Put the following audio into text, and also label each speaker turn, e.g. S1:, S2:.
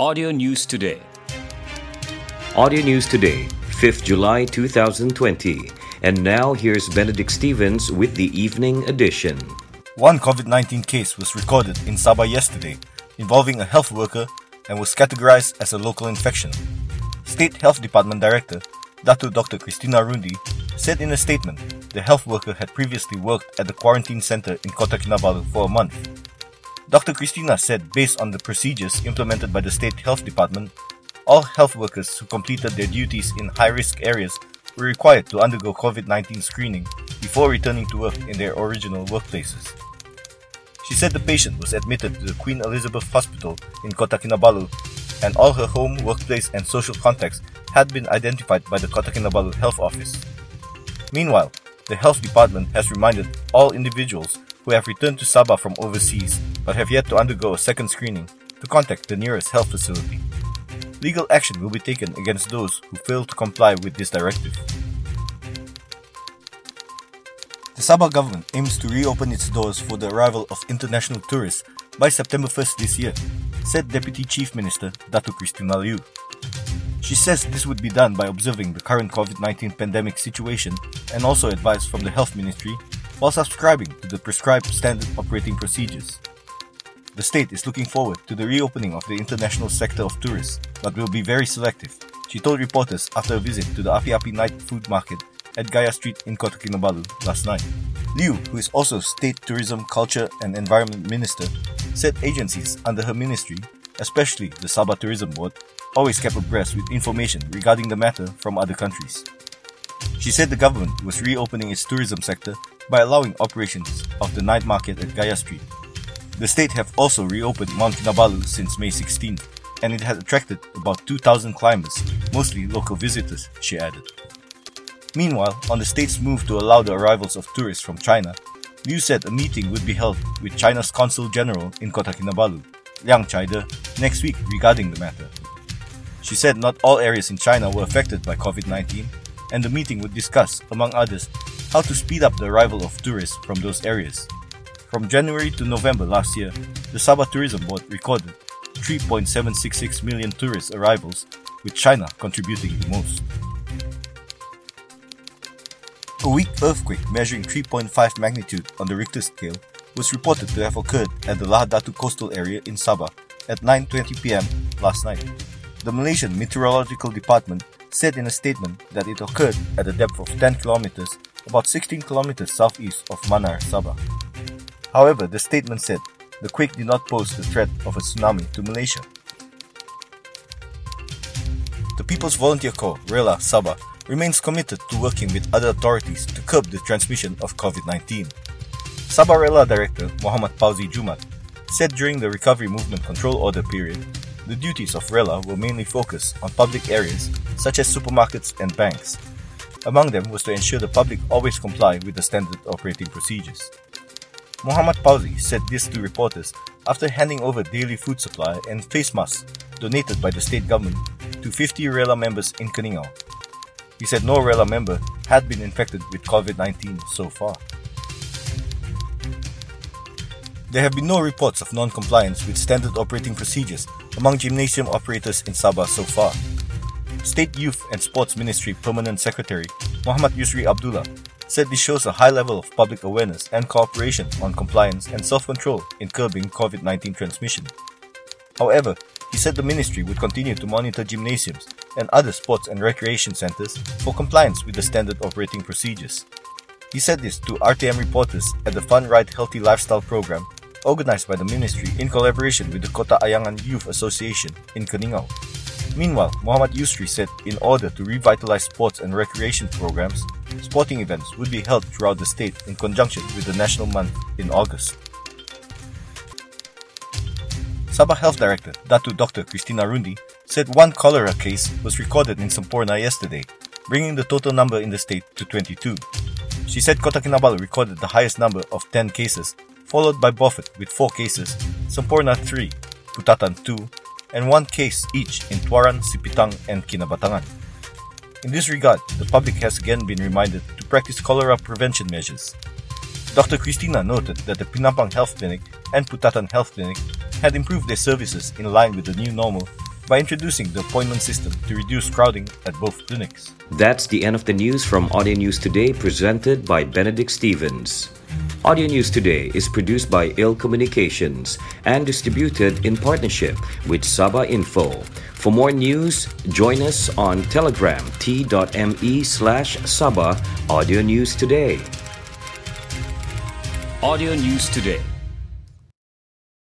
S1: Audio News Today.
S2: Audio News Today, 5th July 2020. And now here's Benedict Stevens with the evening edition.
S3: One COVID 19 case was recorded in Sabah yesterday involving a health worker and was categorized as a local infection. State Health Department Director Datu Dr. Christina Rundi said in a statement the health worker had previously worked at the quarantine center in Kota Kinabalu for a month. Dr. Christina said based on the procedures implemented by the State Health Department, all health workers who completed their duties in high risk areas were required to undergo COVID 19 screening before returning to work in their original workplaces. She said the patient was admitted to the Queen Elizabeth Hospital in Kota Kinabalu and all her home, workplace, and social contacts had been identified by the Kota Kinabalu Health Office. Meanwhile, the Health Department has reminded all individuals who have returned to Sabah from overseas but have yet to undergo a second screening to contact the nearest health facility. Legal action will be taken against those who fail to comply with this directive. The Sabah government aims to reopen its doors for the arrival of international tourists by September 1st this year, said Deputy Chief Minister Datu Christina Liew. She says this would be done by observing the current COVID 19 pandemic situation and also advice from the Health Ministry while subscribing to the prescribed standard operating procedures. The state is looking forward to the reopening of the international sector of tourists, but will be very selective, she told reporters after a visit to the Api Api Night Food Market at Gaya Street in Kota Kinabalu last night. Liew, who is also State Tourism, Culture and Environment Minister, said agencies under her ministry, especially the Sabah Tourism Board, always kept abreast with information regarding the matter from other countries. She said the government was reopening its tourism sector by allowing operations of the night market at Gaya Street. The state have also reopened Mount Kinabalu since May 16th, and it has attracted about 2,000 climbers, mostly local visitors, she added. Meanwhile, on the state's move to allow the arrivals of tourists from China, Liew said a meeting would be held with China's Consul General in Kota Kinabalu, Liang Caide, next week regarding the matter. She said not all areas in China were affected by COVID 19, and the meeting would discuss, among others, how to speed up the arrival of tourists from those areas. From January to November last year, the Sabah Tourism Board recorded 3.766 million tourist arrivals, with China contributing the most. A weak earthquake measuring 3.5 magnitude on the Richter scale was reported to have occurred at the Lahad Datu coastal area in Sabah at 9:20 p.m. last night. The Malaysian Meteorological Department said in a statement that it occurred at a depth of 10 kilometers, about 16 kilometers southeast of Manar, Sabah. However, the statement said the quake did not pose the threat of a tsunami to Malaysia. The People's Volunteer Corps, RELA Sabah, remains committed to working with other authorities to curb the transmission of COVID 19. Sabah Rela Director Muhammad Pauzi Jumat said during the Recovery Movement Control Order period, the duties of RELA will mainly focus on public areas such as supermarkets and banks. Among them was to ensure the public always comply with the standard operating procedures. Muhammad Pauzi said this to reporters after handing over daily food supply and face masks donated by the state government to 50 RELA members in Keningau. He said no RELA member had been infected with COVID 19 so far. There have been no reports of non compliance with standard operating procedures among gymnasium operators in Sabah so far. State Youth and Sports Ministry Permanent Secretary Muhammad Yusri Abdullah said this shows a high level of public awareness and cooperation on compliance and self control in curbing COVID 19 transmission. However, he said the ministry would continue to monitor gymnasiums and other sports and recreation centers for compliance with the standard operating procedures. He said this to RTM reporters at the Fun Ride Healthy Lifestyle program organized by the ministry in collaboration with the Kota Ayangan Youth Association in Keningau. Meanwhile, Muhammad Yusri said in order to revitalize sports and recreation programs, sporting events would be held throughout the state in conjunction with the National Month in August. Sabah Health Director Datu Dr. Christina Rundi said one cholera case was recorded in Semporna yesterday, bringing the total number in the state to 22. She said Kota Kinabalu recorded the highest number of 10 cases, followed by Beaufort with 4 cases, Semporna 3, Putatan 2, and 1 case each in Tuaran, Sipitang, and Kinabatangan. In this regard, the public has again been reminded to practice cholera prevention measures. Dr. Christina noted that the Penampang Health Clinic and Putatan Health Clinic had improved their services in line with the new normal by introducing the appointment system to reduce crowding at both clinics.
S2: That's the end of the news from Audio News Today presented by Benedict Stevens. Audio News Today is produced by Ill Communications and distributed in partnership with Sabah Info. For more news, join us on Telegram t.me slash Saba Audio News Today. Audio News Today